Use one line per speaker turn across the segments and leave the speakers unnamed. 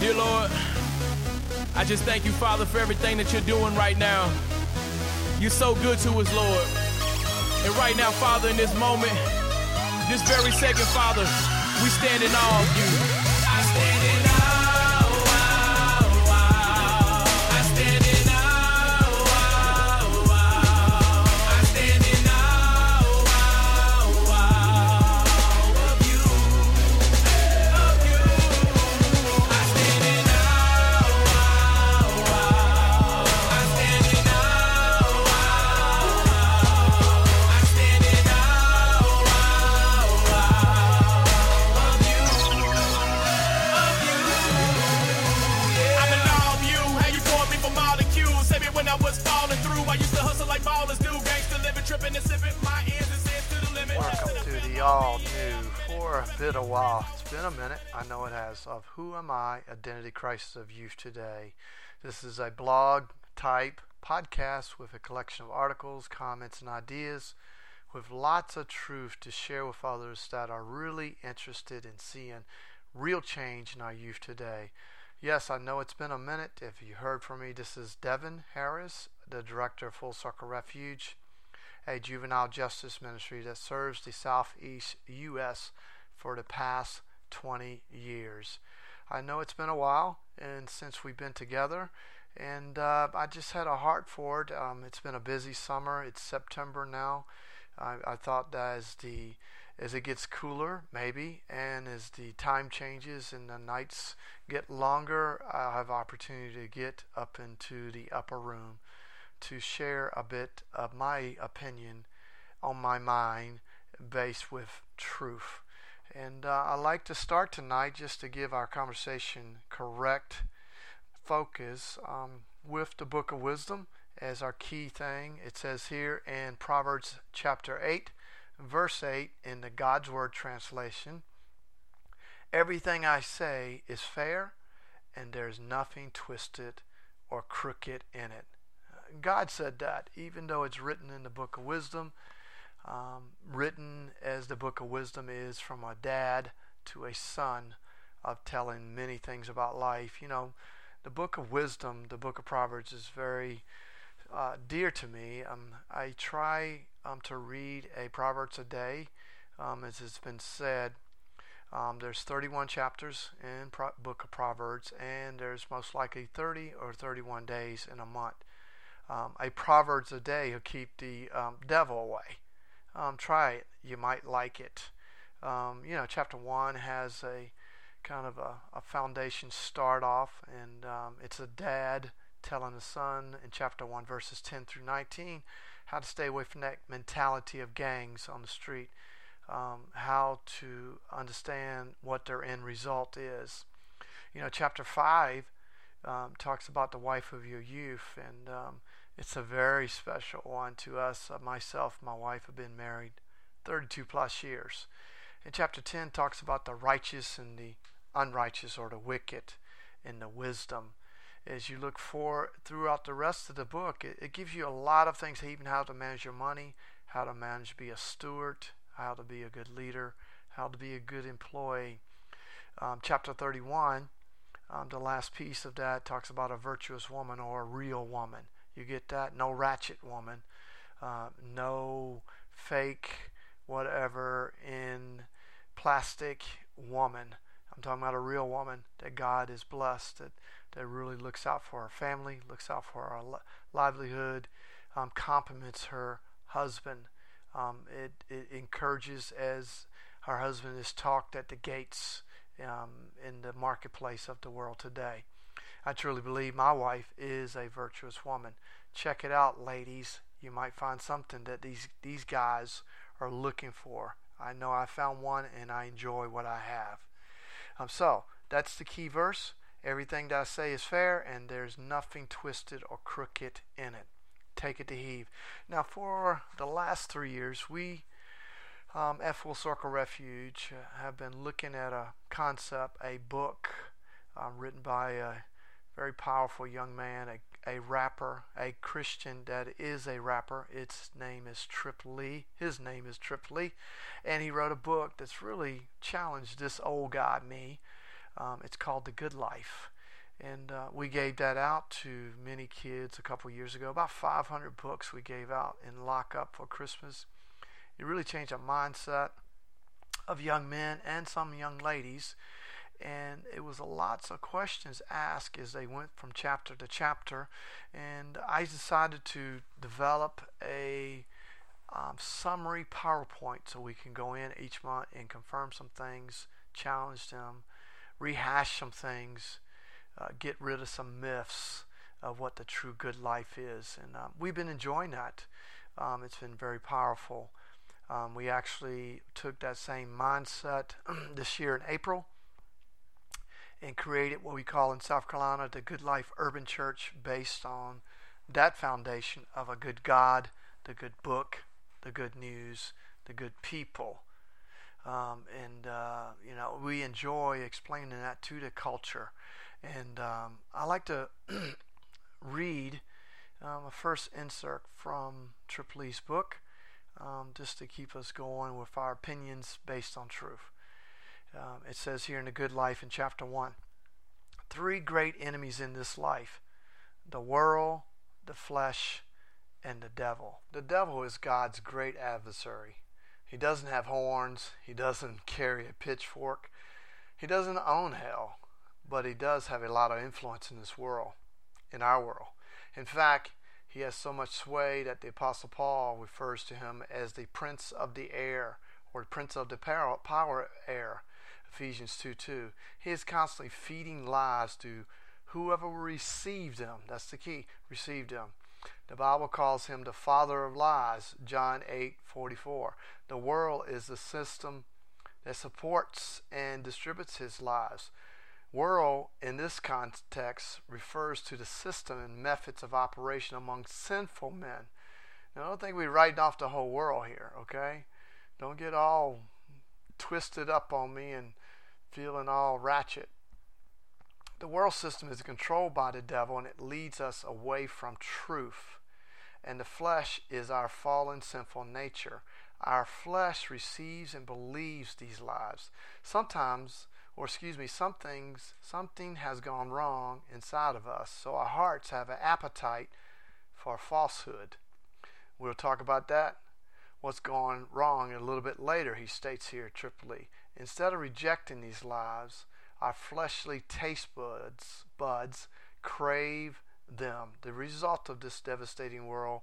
Dear Lord, I just thank you, Father, for everything that you're doing right now. You're so good to us, Lord. And right now, Father, in this moment, this very second, Father, we stand in awe of you.
Bit a while. It's been a minute. I know it has. Of Who Am I? Identity Crisis of Youth Today. This is a blog type podcast with a collection of articles, comments, and ideas with lots of truth to share with others that are really interested in seeing real change in our youth today. Yes, I know it's been a minute. If you heard from me, this is Devin Harris, the director of Full Circle Refuge, a juvenile justice ministry that serves the Southeast U.S for the past 20 years. I know it's been a while and since we've been together, and uh, I just had a heart for it. Um, it's been a busy summer. It's September now. I, I thought that as the as it gets cooler, maybe, and as the time changes and the nights get longer, I'll have opportunity to get up into the upper room to share a bit of my opinion on my mind based with truth. And uh, I like to start tonight just to give our conversation correct focus um, with the book of wisdom as our key thing. It says here in Proverbs chapter 8, verse 8 in the God's Word translation Everything I say is fair, and there's nothing twisted or crooked in it. God said that, even though it's written in the book of wisdom um, written as the book of wisdom is from a dad to a son of telling many things about life. You know, the book of wisdom, the book of Proverbs, is very uh, dear to me. Um, I try um, to read a Proverbs a day, um, as has been said. Um, there's 31 chapters in Pro- book of Proverbs, and there's most likely 30 or 31 days in a month. Um, a Proverbs a day will keep the um, devil away um, try it. You might like it. Um, you know, chapter one has a kind of a, a foundation start off, and um, it's a dad telling the son in chapter one, verses 10 through 19, how to stay away from that mentality of gangs on the street, um, how to understand what their end result is. You know, chapter five um, talks about the wife of your youth, and um, it's a very special one to us. Uh, myself, my wife have been married 32 plus years. And chapter 10 talks about the righteous and the unrighteous, or the wicked, and the wisdom. As you look for throughout the rest of the book, it, it gives you a lot of things, even how to manage your money, how to manage, be a steward, how to be a good leader, how to be a good employee. Um, chapter 31, um, the last piece of that talks about a virtuous woman or a real woman. You get that? No ratchet woman. Uh, no fake whatever in plastic woman. I'm talking about a real woman that God is blessed, that, that really looks out for her family, looks out for her livelihood, um, compliments her husband. Um, it, it encourages as her husband is talked at the gates um, in the marketplace of the world today. I truly believe my wife is a virtuous woman. Check it out, ladies. You might find something that these these guys are looking for. I know I found one and I enjoy what I have. Um, so that's the key verse. Everything that I say is fair, and there's nothing twisted or crooked in it. Take it to heave. Now, for the last three years, we um, at Full Circle Refuge uh, have been looking at a concept, a book um, written by a very powerful young man, a, a rapper, a Christian that is a rapper. Its name is Trip Lee. His name is Trip Lee. And he wrote a book that's really challenged this old guy, me, Um, it's called The Good Life. And uh, we gave that out to many kids a couple years ago. About 500 books we gave out in lockup for Christmas. It really changed our mindset of young men and some young ladies. And it was lots of questions asked as they went from chapter to chapter. And I decided to develop a um, summary PowerPoint so we can go in each month and confirm some things, challenge them, rehash some things, uh, get rid of some myths of what the true good life is. And um, we've been enjoying that. Um, it's been very powerful. Um, we actually took that same mindset this year in April and created what we call in South Carolina the Good Life Urban Church based on that foundation of a good God, the good book, the good news, the good people. Um, and, uh, you know, we enjoy explaining that to the culture. And um, I like to read um, a first insert from Trip Lee's book um, just to keep us going with our opinions based on truth. Um, it says here in The Good Life in chapter 1 three great enemies in this life the world, the flesh, and the devil. The devil is God's great adversary. He doesn't have horns, he doesn't carry a pitchfork, he doesn't own hell, but he does have a lot of influence in this world, in our world. In fact, he has so much sway that the Apostle Paul refers to him as the prince of the air or prince of the power, power air. Ephesians 2 2. He is constantly feeding lies to whoever received him. That's the key. Received him. The Bible calls him the father of lies, John 8 44. The world is the system that supports and distributes his lies. World, in this context, refers to the system and methods of operation among sinful men. Now, I don't think we're writing off the whole world here, okay? Don't get all twisted up on me and feeling all ratchet. The world system is controlled by the devil and it leads us away from truth. And the flesh is our fallen sinful nature. Our flesh receives and believes these lies. Sometimes, or excuse me, some things, something has gone wrong inside of us, so our hearts have an appetite for falsehood. We'll talk about that, what's gone wrong, a little bit later, he states here, Trip Lee. Instead of rejecting these lies, our fleshly taste buds, buds crave them. The result of this devastating world,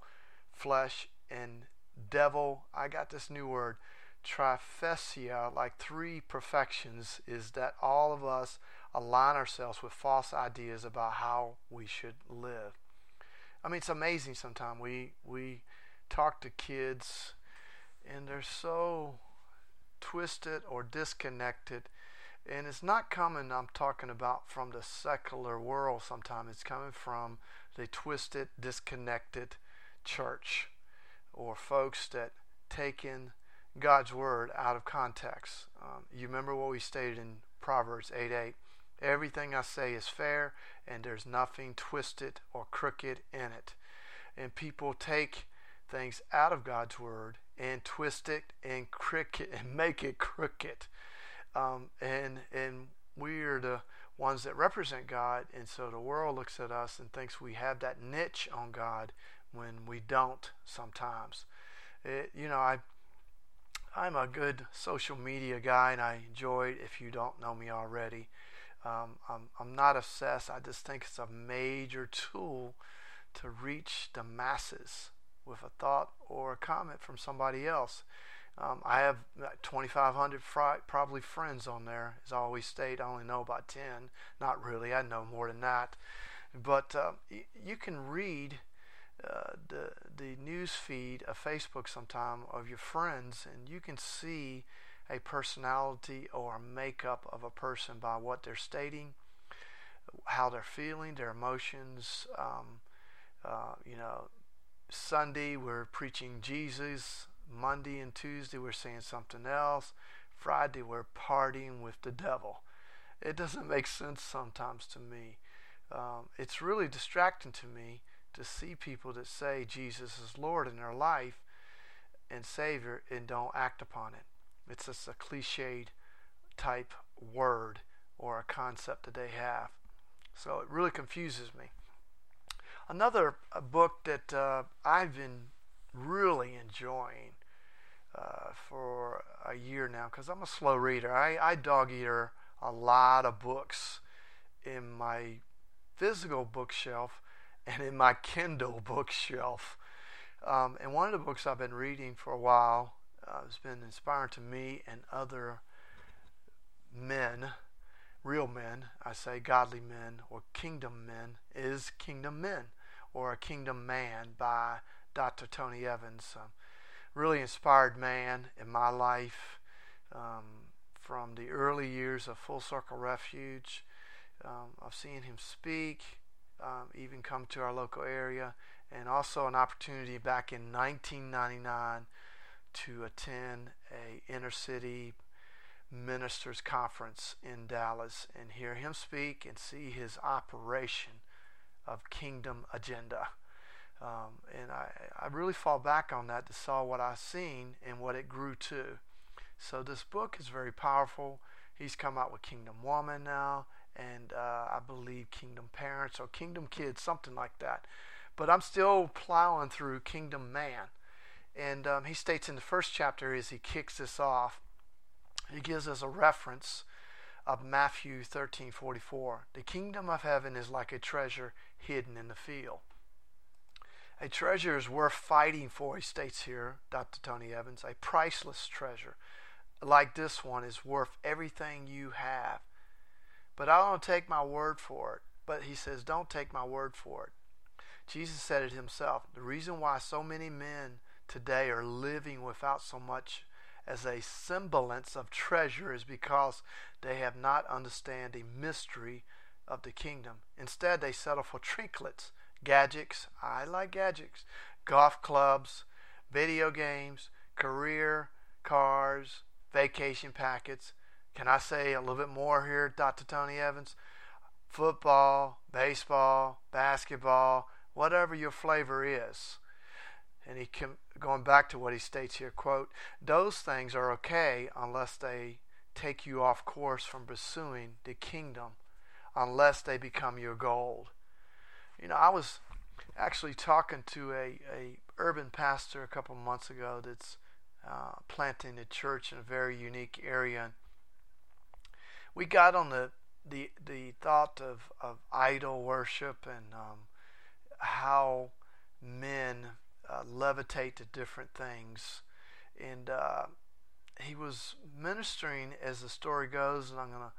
flesh and devil, I got this new word, trifesia, like three perfections, is that all of us align ourselves with false ideas about how we should live. I mean, it's amazing sometimes. We, we talk to kids and they're so twisted or disconnected and it's not coming, I'm talking about from the secular world sometimes. It's coming from the twisted, disconnected church or folks that taken God's word out of context. Um, you remember what we stated in Proverbs 8 8. Everything I say is fair, and there's nothing twisted or crooked in it. And people take things out of God's word and twist it and cricket and make it crooked um, and and we are the ones that represent God, and so the world looks at us and thinks we have that niche on God when we don't. Sometimes, it, you know, I I'm a good social media guy, and I enjoy it. If you don't know me already, um, I'm I'm not obsessed. I just think it's a major tool to reach the masses with a thought or a comment from somebody else. Um, I have 2,500 fr- probably friends on there. As I always state, I only know about 10. Not really, I know more than that. But uh, y- you can read uh, the the news feed of Facebook sometime of your friends, and you can see a personality or a makeup of a person by what they're stating, how they're feeling, their emotions. Um, uh, you know, Sunday we're preaching Jesus Monday and Tuesday we're saying something else. Friday we're partying with the devil. It doesn't make sense sometimes to me. Um, it's really distracting to me to see people that say Jesus is Lord in their life and Savior and don't act upon it. It's just a cliched type word or a concept that they have. So it really confuses me. Another uh, book that uh, I've been really enjoying uh, for a year now because I'm a slow reader. I, I dog eater a lot of books in my physical bookshelf and in my Kindle bookshelf. Um, and one of the books I've been reading for a while uh, has been inspiring to me and other men, real men, I say godly men or kingdom men, is Kingdom Men or A Kingdom Man by Dr. Tony Evans. Um, really inspired man in my life um, from the early years of Full Circle Refuge. Um, I've seen him speak, um, even come to our local area, and also an opportunity back in 1999 to attend a inner city ministers conference in Dallas and hear him speak and see his operation of kingdom agenda. Um, and I, I really fall back on that to saw what I've seen and what it grew to. So this book is very powerful. He's come out with Kingdom Woman now, and uh, I believe Kingdom Parents or Kingdom Kids, something like that. But I'm still plowing through Kingdom Man. And um, he states in the first chapter as he kicks this off, he gives us a reference of Matthew 13:44. The kingdom of heaven is like a treasure hidden in the field. A treasure is worth fighting for, he states here, Dr. Tony Evans. A priceless treasure like this one is worth everything you have. But I don't take my word for it. But he says, don't take my word for it. Jesus said it himself. The reason why so many men today are living without so much as a semblance of treasure is because they have not understand the mystery of the kingdom. Instead, they settle for trinkets gadgets. I like gadgets. Golf clubs, video games, career, cars, vacation packets. Can I say a little bit more here, Dr. Tony Evans? Football, baseball, basketball, whatever your flavor is. And he can, going back to what he states here, quote, those things are okay unless they take you off course from pursuing the kingdom, unless they become your gold. You know, I was actually talking to a, a urban pastor a couple months ago that's uh, planting a church in a very unique area. We got on the the the thought of, of idol worship and um, how men uh, levitate to different things, and uh, he was ministering as the story goes, and I'm gonna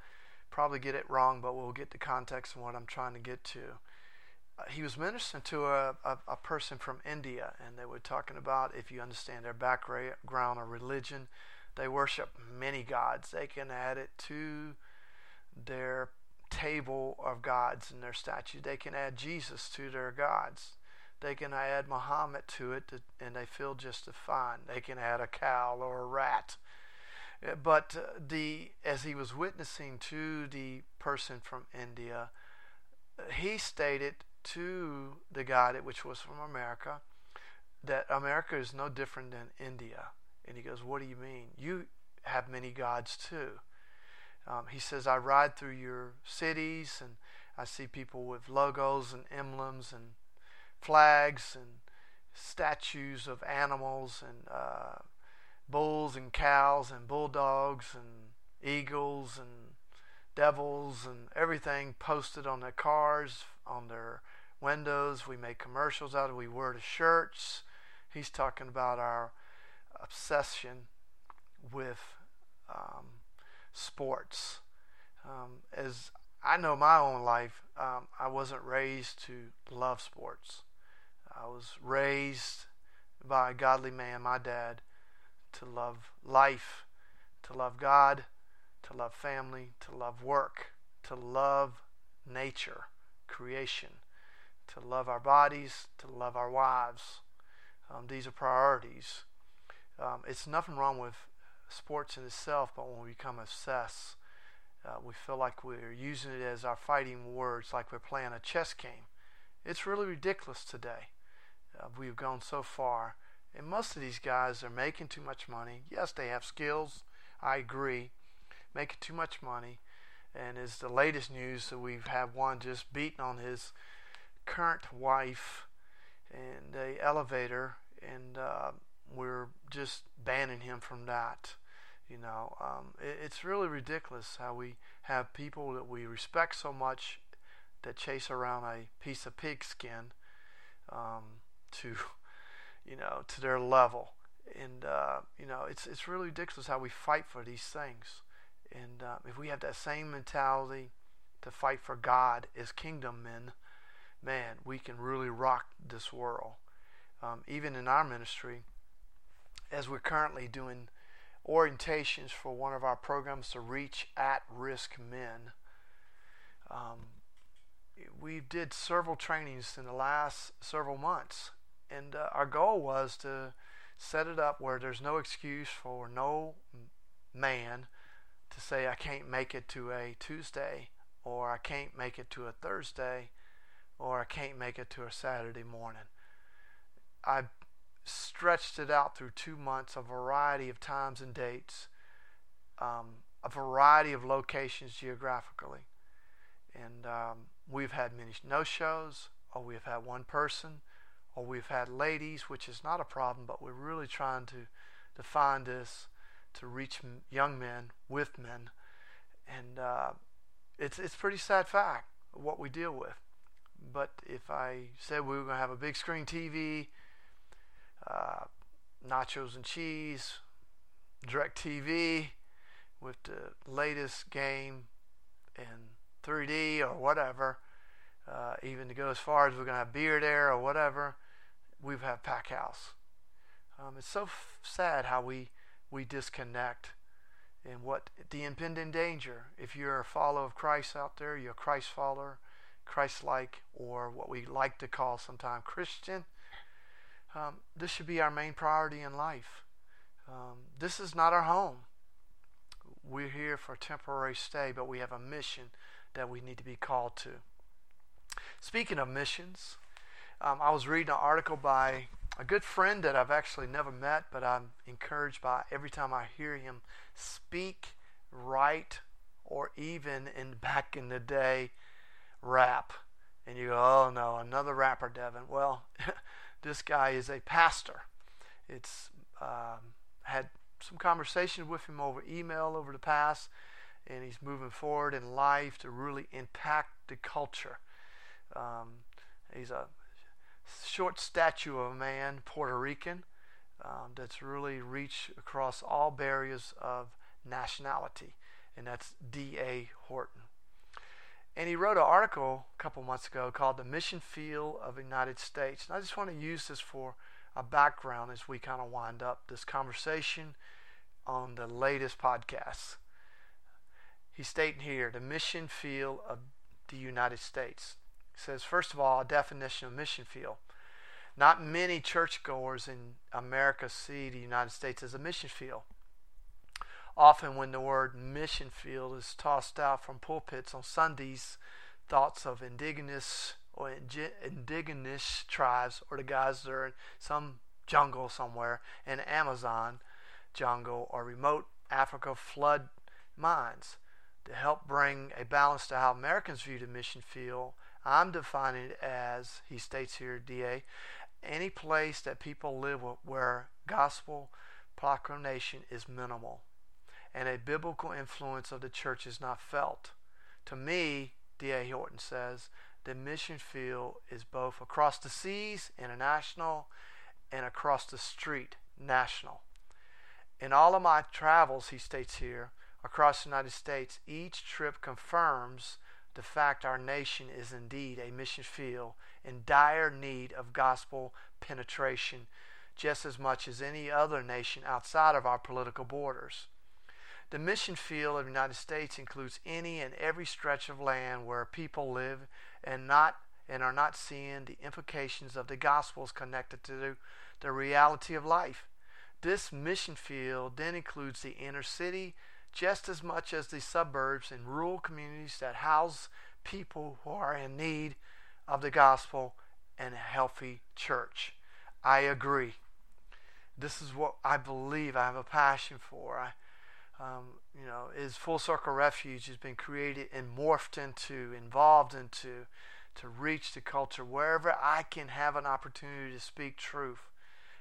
probably get it wrong, but we'll get the context and what I'm trying to get to he was ministering to a, a, a, person from India, and they were talking about if you understand their background or religion, they worship many gods. They can add it to their table of gods and their statue. They can add Jesus to their gods. They can add Muhammad to it, to, and they feel just fine. They can add a cow or a rat. Uh, but uh, the as he was witnessing to the person from India, he stated to the God, which was from America, that America is no different than India. And he goes, What do you mean? You have many gods too. Um, he says, I ride through your cities and I see people with logos and emblems and flags and statues of animals and uh, bulls and cows and bulldogs and eagles and devils and everything posted on their cars, on their windows. We make commercials out of it. We wear the shirts. He's talking about our obsession with um, sports. Um, as I know my own life, um, I wasn't raised to love sports. I was raised by a godly man, my dad, to love life, to love God, to love family, to love work, to love nature, creation to love our bodies, to love our wives. Um, these are priorities. Um, it's nothing wrong with sports in itself, but when we become obsessed, uh, we feel like we're using it as our fighting words, like we're playing a chess game. It's really ridiculous today. Uh, we've gone so far. And most of these guys are making too much money. Yes, they have skills. I agree. Making too much money. And it's the latest news that we've had one just beaten on his current wife in the elevator, and uh, we're just banning him from that. You know, um, it, it's really ridiculous how we have people that we respect so much that chase around a piece of pigskin um, to, you know, to their level. And uh, you know, it's it's really ridiculous how we fight for these things. And uh, if we have that same mentality to fight for God as kingdom men, man, we can really rock this world. Um, even in our ministry, as we're currently doing orientations for one of our programs to reach at-risk men. Um, we did several trainings in the last several months, and uh, our goal was to set it up where there's no excuse for no man to say I can't make it to a Tuesday or I can't make it to a Thursday or I can't make it to a Saturday morning. I stretched it out through two months, a variety of times and dates, um, a variety of locations geographically. And um, we've had many no shows, or we've had one person, or we've had ladies, which is not a problem, but we're really trying to define this to reach young men with men. And uh, it's, it's pretty sad fact what we deal with. But if I said we were going to have a big screen TV, uh, nachos and cheese, direct TV with the latest game in 3D or whatever, uh, even to go as far as we're going to have beer there or whatever, we've had pack house. Um, it's so f- sad how we we disconnect and what the impending danger. If you're a follower of Christ out there, you're a Christ follower, Christ-like, or what we like to call sometimes Christian um, this should be our main priority in life. Um, this is not our home. We're here for a temporary stay, but we have a mission that we need to be called to. Speaking of missions, um, I was reading an article by a good friend that I've actually never met, but I'm encouraged by every time I hear him speak, write, or even in back in the day, rap. And you go, oh no, another rapper, Devin. Well, This guy is a pastor. It's um, had some conversations with him over email over the past, and he's moving forward in life to really impact the culture. Um, he's a short statue of a man, Puerto Rican, um, that's really reached across all barriers of nationality, and that's D.A. Horton. And he wrote an article a couple months ago called The Mission Field of the United States. And I just want to use this for a background as we kind of wind up this conversation on the latest podcast. He's stating here the mission field of the United States. Says, first of all, a definition of mission field. Not many churchgoers in America see the United States as a mission field. Often, when the word mission field is tossed out from pulpits on Sundays, thoughts of indigenous or indigenous tribes or the guys that are in some jungle somewhere in Amazon jungle or remote Africa flood mines. To help bring a balance to how Americans view the mission field, I'm defining it as, he states here, DA, any place that people live where gospel proclamation is minimal and a biblical influence of the church is not felt. To me, D.A. Horton says, the mission field is both across the seas, international, and across the street, national. In all of my travels, he states here, across the United States, each trip confirms the fact our nation is indeed a mission field in dire need of gospel penetration just as much as any other nation outside of our political borders. The mission field of the United States includes any and every stretch of land where people live and not and are not seeing the implications of the gospels connected to the reality of life. This mission field then includes the inner city just as much as the suburbs and rural communities that house people who are in need of the gospel and a healthy church. I agree. This is what I believe I have a passion for. I, um, you know, is Full Circle Refuge has been created and morphed into, involved into, to reach the culture wherever I can have an opportunity to speak truth.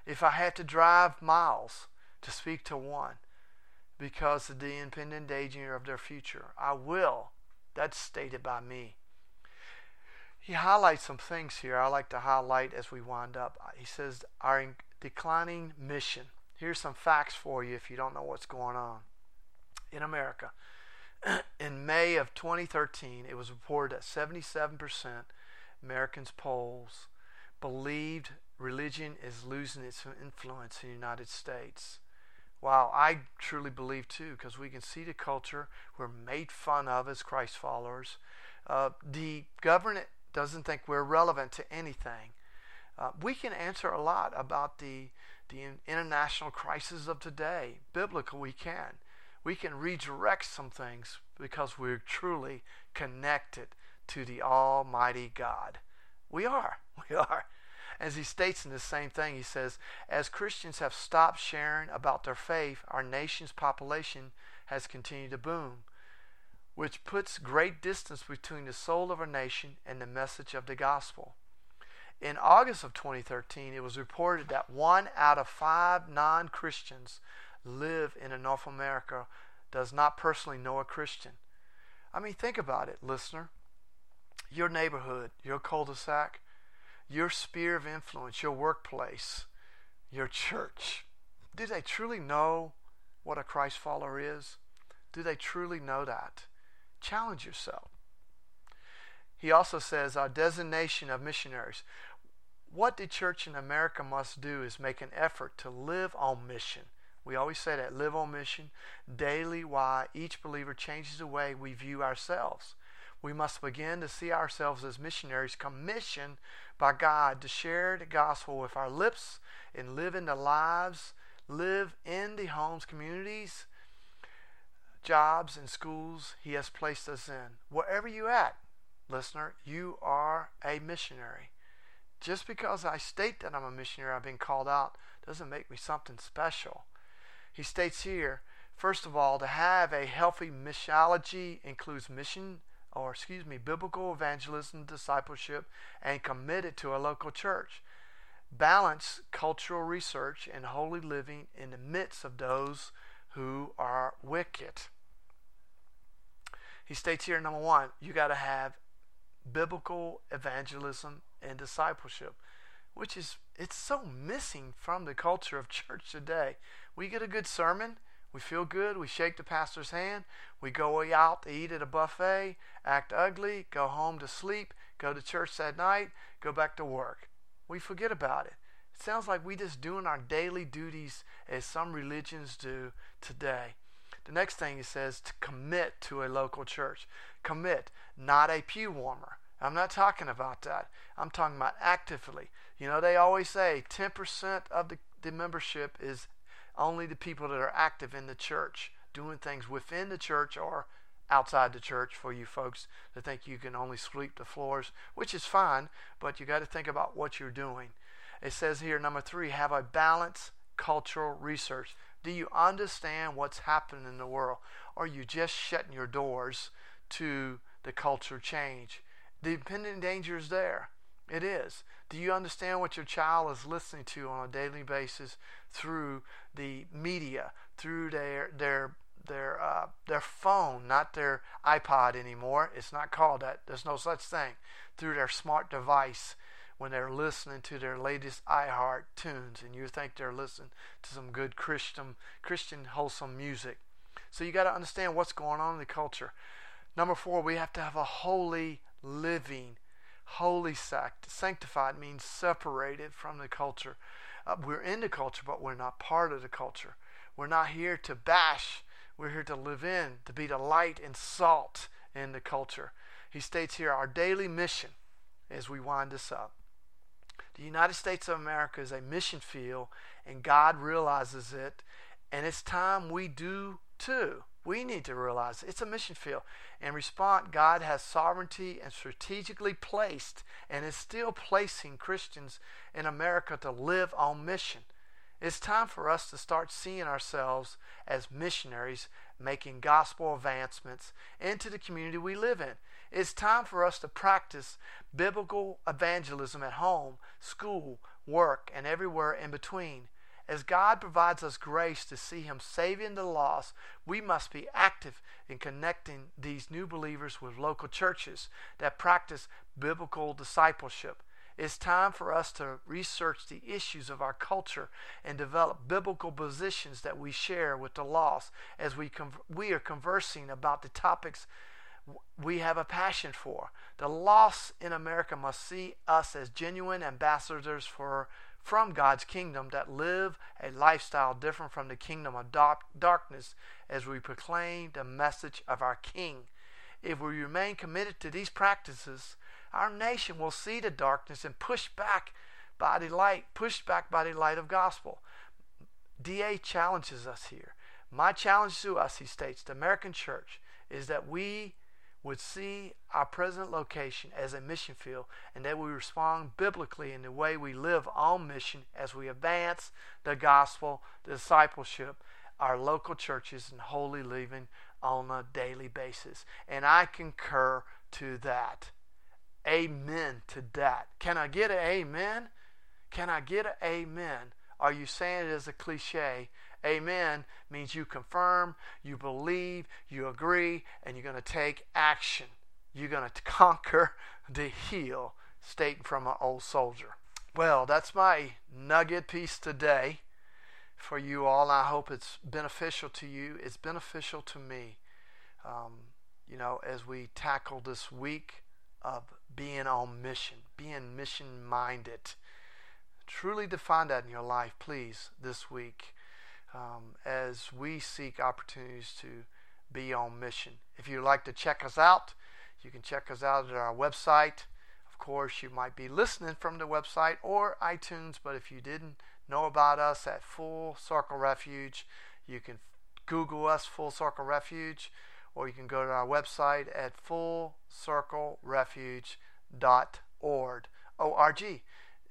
If I had to drive miles to speak to one because of the impending danger of their future, I will. That's stated by me. He highlights some things here I like to highlight as we wind up. He says, Our declining mission. Here's some facts for you if you don't know what's going on in America. in May of 2013, it was reported that 77% Americans polls believed religion is losing its influence in the United States. Wow, I truly believe too, because we can see the culture. We're made fun of as Christ followers. Uh, the government doesn't think we're relevant to anything. Uh, we can answer a lot about the the international crisis of today. Biblical, we can we can redirect some things because we're truly connected to the Almighty God. We are. We are. As he states in the same thing, he says, As Christians have stopped sharing about their faith, our nation's population has continued to boom, which puts great distance between the soul of our nation and the message of the gospel. In August of 2013, it was reported that one out of five non Christians live in North America does not personally know a Christian. I mean, think about it, listener. Your neighborhood, your cul de sac, your sphere of influence, your workplace, your church. Do they truly know what a Christ follower is? Do they truly know that? Challenge yourself. He also says our designation of missionaries. What the church in America must do is make an effort to live on mission we always say that live on mission daily why each believer changes the way we view ourselves. We must begin to see ourselves as missionaries commissioned by God to share the gospel with our lips and live in the lives, live in the homes, communities, jobs, and schools He has placed us in. Wherever you at, listener, you are a missionary. Just because I state that I'm a missionary, I've been called out, doesn't make me something special. He states here, first of all, to have a healthy missiology includes mission or excuse me, biblical evangelism, discipleship, and committed to a local church. Balance cultural research and holy living in the midst of those who are wicked. He states here, number one, you got to have biblical evangelism and discipleship, which is it's so missing from the culture of church today. We get a good sermon. We feel good. We shake the pastor's hand. We go out to eat at a buffet, act ugly, go home to sleep, go to church that night, go back to work. We forget about it. It sounds like we just doing our daily duties as some religions do today. The next thing he says to commit to a local church. Commit, not a pew warmer. I'm not talking about that. I'm talking about actively. You know, they always say 10% of the, the membership is only the people that are active in the church, doing things within the church or outside the church for you folks that think you can only sweep the floors, which is fine, but you got to think about what you're doing. It says here, number three, have a balanced cultural research. Do you understand what's happening in the world? Or are you just shutting your doors to the culture change? The impending danger is there. It is. Do you understand what your child is listening to on a daily basis through the media, through their their their uh, their phone, not their iPod anymore? It's not called that. There's no such thing. Through their smart device, when they're listening to their latest iHeart tunes, and you think they're listening to some good Christian Christian wholesome music. So you got to understand what's going on in the culture. Number four, we have to have a holy living holy sanctified means separated from the culture uh, we're in the culture but we're not part of the culture. We're not here to bash. We're here to live in to be the light and salt in the culture. He states here our daily mission as we wind this up the united states of america is a mission field and god realizes it and it's time we do too we need to realize it's a mission field. In response, God has sovereignty and strategically placed and is still placing Christians in America to live on mission. It's time for us to start seeing ourselves as missionaries making gospel advancements into the community we live in. It's time for us to practice biblical evangelism at home, school, work, and everywhere in between. As God provides us grace to see Him saving the lost, we must be active in connecting these new believers with local churches that practice biblical discipleship. It's time for us to research the issues of our culture and develop biblical positions that we share with the lost as we, con- we are conversing about the topics we have a passion for. The lost in America must see us as genuine ambassadors for from God's kingdom that live a lifestyle different from the kingdom of darkness as we proclaim the message of our King. If we remain committed to these practices, our nation will see the darkness and push back by the light, pushed back by the light of gospel. DA challenges us here. My challenge to us, he states, the American church, is that we would see our present location as a mission field and that we respond biblically in the way we live on mission as we advance the gospel, the discipleship, our local churches, and holy living on a daily basis. And I concur to that. Amen to that. Can I get an amen? Can I get an amen? Are you saying it as a cliche? Amen means you confirm, you believe, you agree, and you're going to take action. You're going to conquer the heel, stating from an old soldier. Well, that's my nugget piece today for you all. I hope it's beneficial to you. It's beneficial to me. Um, you know, as we tackle this week of being on mission, being mission minded. Truly define that in your life, please, this week um, as we seek opportunities to be on mission. If you'd like to check us out, you can check us out at our website. Of course, you might be listening from the website or iTunes, but if you didn't know about us at Full Circle Refuge, you can Google us, Full Circle Refuge, or you can go to our website at fullcirclerefuge.org. O-R-G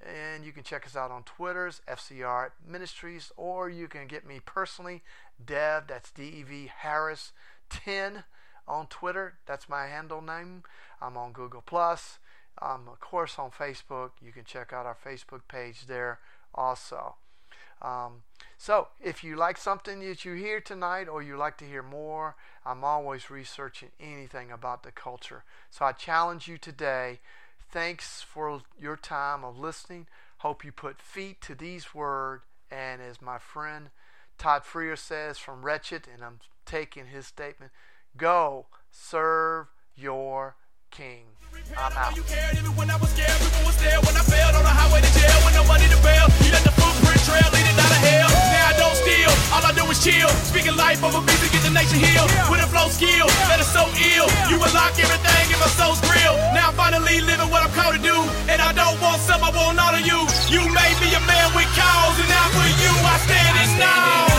and you can check us out on Twitter's FCR Ministries, or you can get me personally, Dev. That's D-E-V Harris 10 on Twitter. That's my handle name. I'm on Google Plus. I'm of course on Facebook. You can check out our Facebook page there also. Um, so, if you like something that you hear tonight or you like to hear more, I'm always researching anything about the culture. So, I challenge you today Thanks for your time of listening. Hope you put feet to these words. And as my friend Todd Friel says from Wretched, and I'm taking his statement go serve your king. I'm out. You cared even when I was scared. People was there when I failed on the highway to jail with no money to bail. You let the footprint trail leading down to hell. Now I don't steal. All I do is chill. Speaking life over beats to get the nation healed. With a flow skill that is so ill. You unlock everything if my soul's real. Now I'm finally living what I'm called to do. And I don't want some, I want all of you. You made me a man with cause. And now for you I stand and now.